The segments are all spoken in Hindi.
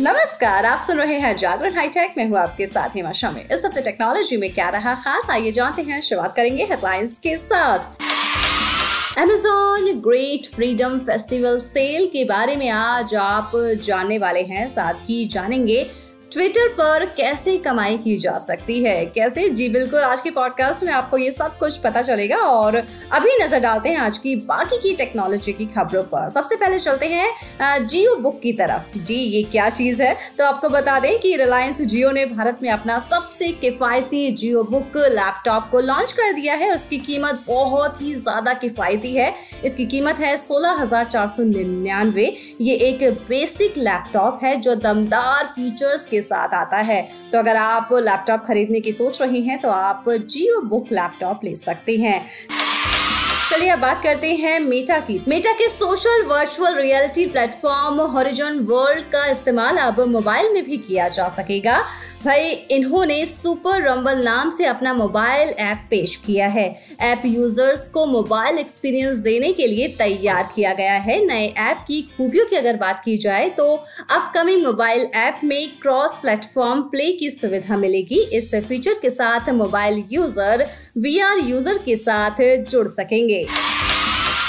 नमस्कार, आप सुन रहे हैं जागरण हाईटेक। में हूँ आपके साथ हिमा शामिल। इस हफ़्ते टेक्नोलॉजी में क्या रहा खास, आइए जानते हैं। शुरुआत करेंगे हेडलाइंस के साथ। Amazon great freedom festival sale के बारे में आज आप जानने वाले हैं, साथ ही जानेंगे ट्विटर पर कैसे कमाई की जा सकती है? कैसे? जी, बिल्कुल। आज के पॉडकास्ट में आपको ये सब कुछ पता चलेगा और अभी नज़र डालते हैं आज की बाकी की टेक्नोलॉजी की खबरों पर। सबसे पहले चलते हैं जियो बुक की तरफ़। जी, ये क्या चीज़ है? तो आपको बता दें कि रिलायंस जियो ने भारत में अपना सबसे किफायती जियो बुक लैपटॉप को लॉन्च कर दिया है उसकी कीमत बहुत ही ज़्यादा किफायती है। इसकी कीमत है सोलह ये एक बेसिक लैपटॉप है जो दमदार फीचर्स के साथ आता है। तो अगर आप लैपटॉप खरीदने की सोच रही हैं तो आप जियो बुक लैपटॉप ले सकते हैं। चलिए अब बात करते हैं मेटा की। मेटा के social virtual reality platform Horizon World का इस्तेमाल अब मोबाइल में भी किया जा सकेगा। भाई, इन्होंने सुपर रंबल नाम से अपना मोबाइल ऐप पेश किया है। ऐप यूज़र्स को मोबाइल एक्सपीरियंस देने के लिए तैयार किया गया है। नए ऐप की खूबियों की अगर बात की जाए तो अपकमिंग मोबाइल ऐप में क्रॉस प्लेटफॉर्म प्ले की सुविधा मिलेगी। इस फीचर के साथ मोबाइल यूज़र वीआर यूज़र के साथ जुड़ सकेंगे।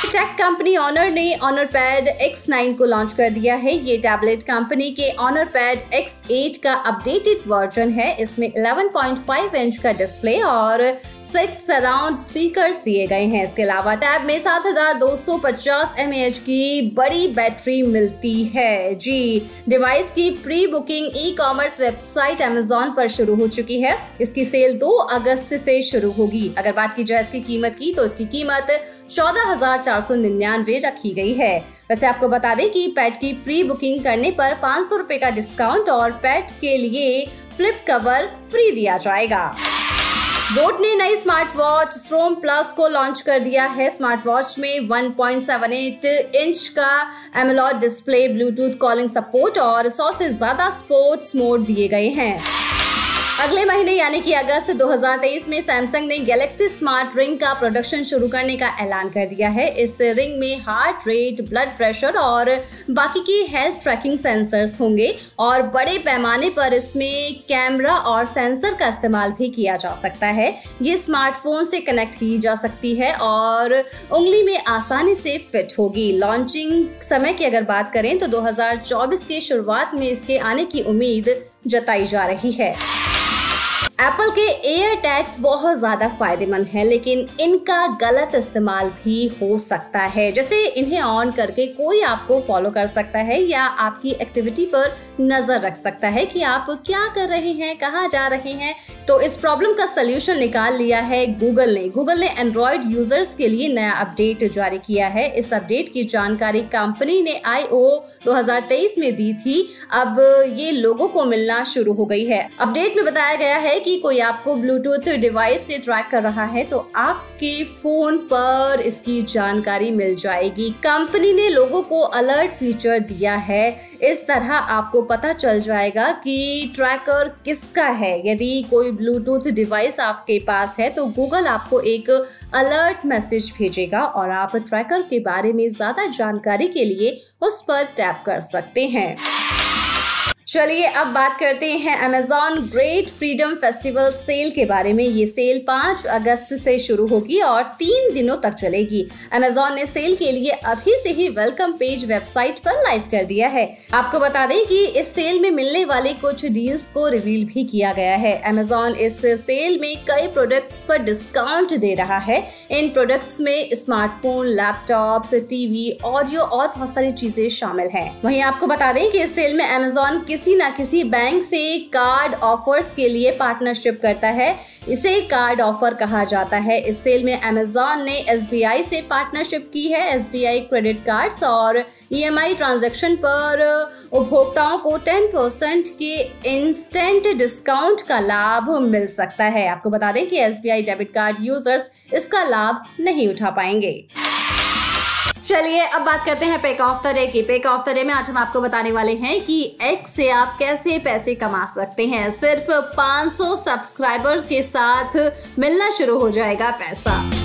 टेक कंपनी ऑनर ने ऑनर पैड एक्स नाइन को लॉन्च कर दिया है। ये टैबलेट कंपनी के ऑनर पैड एक्स एट का अपडेटेड वर्जन है। इसमें 11.5 इंच का डिस्प्ले और सिक्स सराउंड स्पीकर्स दिए गए हैं। इसके अलावा टैब में 7250 mAh की बड़ी बैटरी मिलती है। जी डिवाइस की pre booking e commerce website Amazon पर शुरू हो चुकी है। इसकी सेल 2 अगस्त से शुरू होगी। अगर बात की जाए इसकी कीमत की तो इसकी कीमत चौदह हज़ार चार सौ निन्यानवे रखी गई है। वैसे आपको बता दें कि पैट की प्री बुकिंग करने पर पाँच सौ का डिस्काउंट और पैट के लिए फ्लिप कवर फ्री दिया जाएगा। बोट ने नई स्मार्ट वॉच स्ट्रोम प्लस को लॉन्च कर दिया है। स्मार्ट वॉच में 1.78 इंच का AMOLED display Bluetooth calling support और सौ से ज़्यादा स्पोर्ट्स मोड दिए गए हैं। अगले महीने यानी कि अगस्त 2023 में सैमसंग ने गैलेक्सी स्मार्ट रिंग का प्रोडक्शन शुरू करने का ऐलान कर दिया है। इस रिंग में हार्ट रेट ब्लड प्रेशर और बाकी की हेल्थ ट्रैकिंग सेंसर्स होंगे और बड़े पैमाने पर इसमें कैमरा और सेंसर का इस्तेमाल भी किया जा सकता है। ये स्मार्टफ़ोन से कनेक्ट की जा सकती है और उंगली में आसानी से फिट होगी। लॉन्चिंग समय की अगर बात करें तो 2024 के शुरुआत में इसके आने की उम्मीद जताई जा रही है। एप्पल के एयर टैग्स बहुत ज़्यादा फ़ायदेमंद हैं, लेकिन इनका गलत इस्तेमाल भी हो सकता है। जैसे इन्हें ऑन करके कोई आपको फॉलो कर सकता है या आपकी एक्टिविटी पर नज़र रख सकता है कि आप क्या कर रहे हैं, कहाँ जा रहे हैं। तो इस प्रॉब्लम का सोल्यूशन निकाल लिया है गूगल ने। गूगल ने एंड्रॉयड यूज़र्स के लिए नया अपडेट जारी किया है। इस अपडेट की जानकारी कंपनी ने आई ओ 2023 में दी थी। अब ये लोगों को मिलना शुरू हो गई है। अपडेट में बताया गया है कि कोई आपको ब्लूटूथ डिवाइस से ट्रैक कर रहा है तो आपके फ़ोन पर इसकी जानकारी मिल जाएगी। कंपनी ने लोगों को अलर्ट फीचर दिया है। इस तरह आपको पता चल जाएगा कि ट्रैकर किसका है। यदि कोई ब्लूटूथ डिवाइस आपके पास है तो गूगल आपको एक अलर्ट मैसेज भेजेगा और आप ट्रैकर के बारे में ज़्यादा जानकारी के लिए उस पर टैप कर सकते हैं। चलिए अब बात करते हैं Amazon great freedom festival sale के बारे में। ये सेल पाँच अगस्त से शुरू होगी और तीन दिनों तक चलेगी। अमेजॉन ने सेल के लिए अभी से ही वेलकम पेज वेबसाइट पर लाइव कर दिया है। आपको बता दें कि इस सेल में मिलने वाले कुछ डील्स को रिवील भी किया गया है। अमेजॉन इस सेल में कई प्रोडक्ट्स पर डिस्काउंट दे रहा है। इन प्रोडक्ट्स में स्मार्टफ़ोन लैपटॉप टीवी ऑडियो और बहुत सारी चीज़ें शामिल है। वही आपको बता दें की इस सेल में अमेजॉन किस किसी ना किसी बैंक से कार्ड ऑफर्स के लिए पार्टनरशिप करता है। इसे कार्ड ऑफ़र कहा जाता है। इस सेल में अमेजोन ने एसबीआई से पार्टनरशिप की है। एसबीआई क्रेडिट कार्ड्स और ई ट्रांजेक्शन पर उपभोक्ताओं को 10 परसेंट के इंस्टेंट डिस्काउंट का लाभ मिल सकता है। आपको बता दें कि एसबीआई डेबिट कार्ड यूज़र्स इसका लाभ नहीं उठा पाएँगे। चलिए, अब बात करते हैं पेक ऑफ़ द डे की। पेक ऑफ़ द डे में आज हम आपको बताने वाले हैं कि एक्स से आप कैसे पैसे कमा सकते हैं। सिर्फ़ 500 सब्सक्राइबर के साथ मिलना शुरू हो जाएगा पैसा।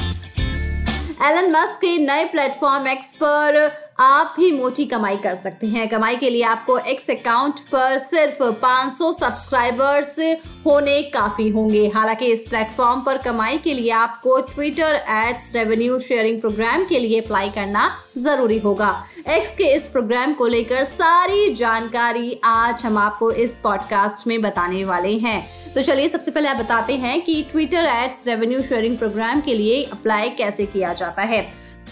एलन मस्क के नए प्लेटफॉर्म एक्स पर आप भी मोटी कमाई कर सकते हैं। कमाई के लिए आपको एक्स अकाउंट पर सिर्फ़ 500 सब्सक्राइबर्स होने काफ़ी होंगे। हालाँकि इस प्लेटफॉर्म पर कमाई के लिए आपको Twitter ads revenue sharing program के लिए अप्लाई करना ज़रूरी होगा। एक्स के इस प्रोग्राम को लेकर सारी जानकारी आज हम आपको इस पॉडकास्ट में बताने वाले हैं। तो चलिए सबसे पहले आप बताते हैं कि Twitter ads revenue sharing program के लिए अप्लाई कैसे किया जाता है।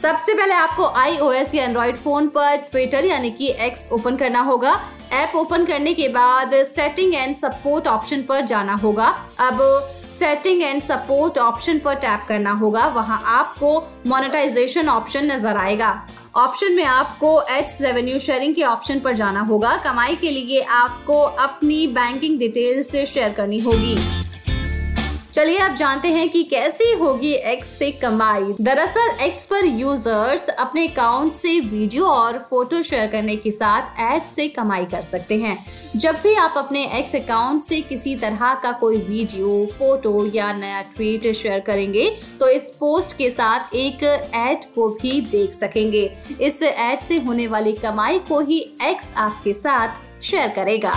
सबसे पहले आपको आईओएस या एंड्रॉइड फ़ोन पर ट्विटर यानी कि एक्स ओपन करना होगा। ऐप ओपन करने के बाद सेटिंग एंड सपोर्ट ऑप्शन पर जाना होगा। अब सेटिंग एंड सपोर्ट ऑप्शन पर टैप करना होगा। वहाँ आपको मोनेटाइजेशन ऑप्शन नज़र आएगा। ऑप्शन में आपको एच रेवेन्यू शेयरिंग के ऑप्शन पर जाना होगा। कमाई के लिए आपको अपनी बैंकिंग डिटेल्स शेयर करनी होगी। चलिए आप जानते हैं कि कैसे होगी एक्स से कमाई। दरअसल एक्स पर यूज़र्स अपने अकाउंट से वीडियो और फ़ोटो शेयर करने के साथ एड से कमाई कर सकते हैं। जब भी आप अपने एक्स अकाउंट से किसी तरह का कोई वीडियो फ़ोटो या नया ट्वीट शेयर करेंगे तो इस पोस्ट के साथ एक एड को भी देख सकेंगे। इस एड से होने वाली कमाई को ही एक्स आपके साथ शेयर करेगा।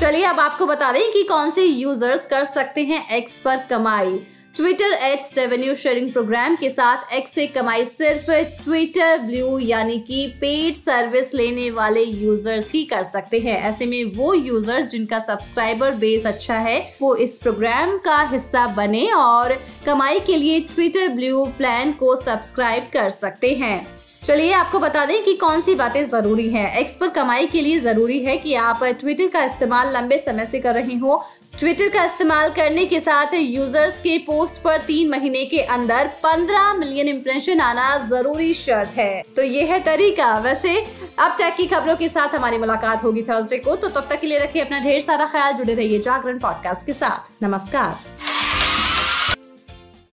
चलिए, अब आपको बता दें कि कौन से यूज़र्स कर सकते हैं एक्स पर कमाई। Twitter ads revenue sharing program के साथ एक्स से कमाई सिर्फ़ ट्विटर ब्लू यानी कि पेड सर्विस लेने वाले यूज़र्स ही कर सकते हैं। ऐसे में वो यूज़र्स जिनका सब्सक्राइबर बेस अच्छा है, वो इस प्रोग्राम का हिस्सा बने और कमाई के लिए ट्विटर ब्लू प्लान को सब्सक्राइब कर सकते हैं। चलिए आपको बता दें कि कौन सी बातें ज़रूरी हैं। एक्स पर कमाई के लिए ज़रूरी है कि आप ट्विटर का इस्तेमाल लंबे समय से कर रहे हो ट्विटर का इस्तेमाल करने के साथ यूज़र्स के पोस्ट पर तीन महीने के अंदर 15 मिलियन इम्प्रेशन आना ज़रूरी शर्त है। तो ये है तरीका। वैसे, अब टेक की खबरों के साथ हमारी मुलाकात होगी थर्सडे को। तो तब तक के लिए रखिए अपना ढेर सारा ख्याल, जुड़े रहिए जागरण पॉडकास्ट के साथ। नमस्कार।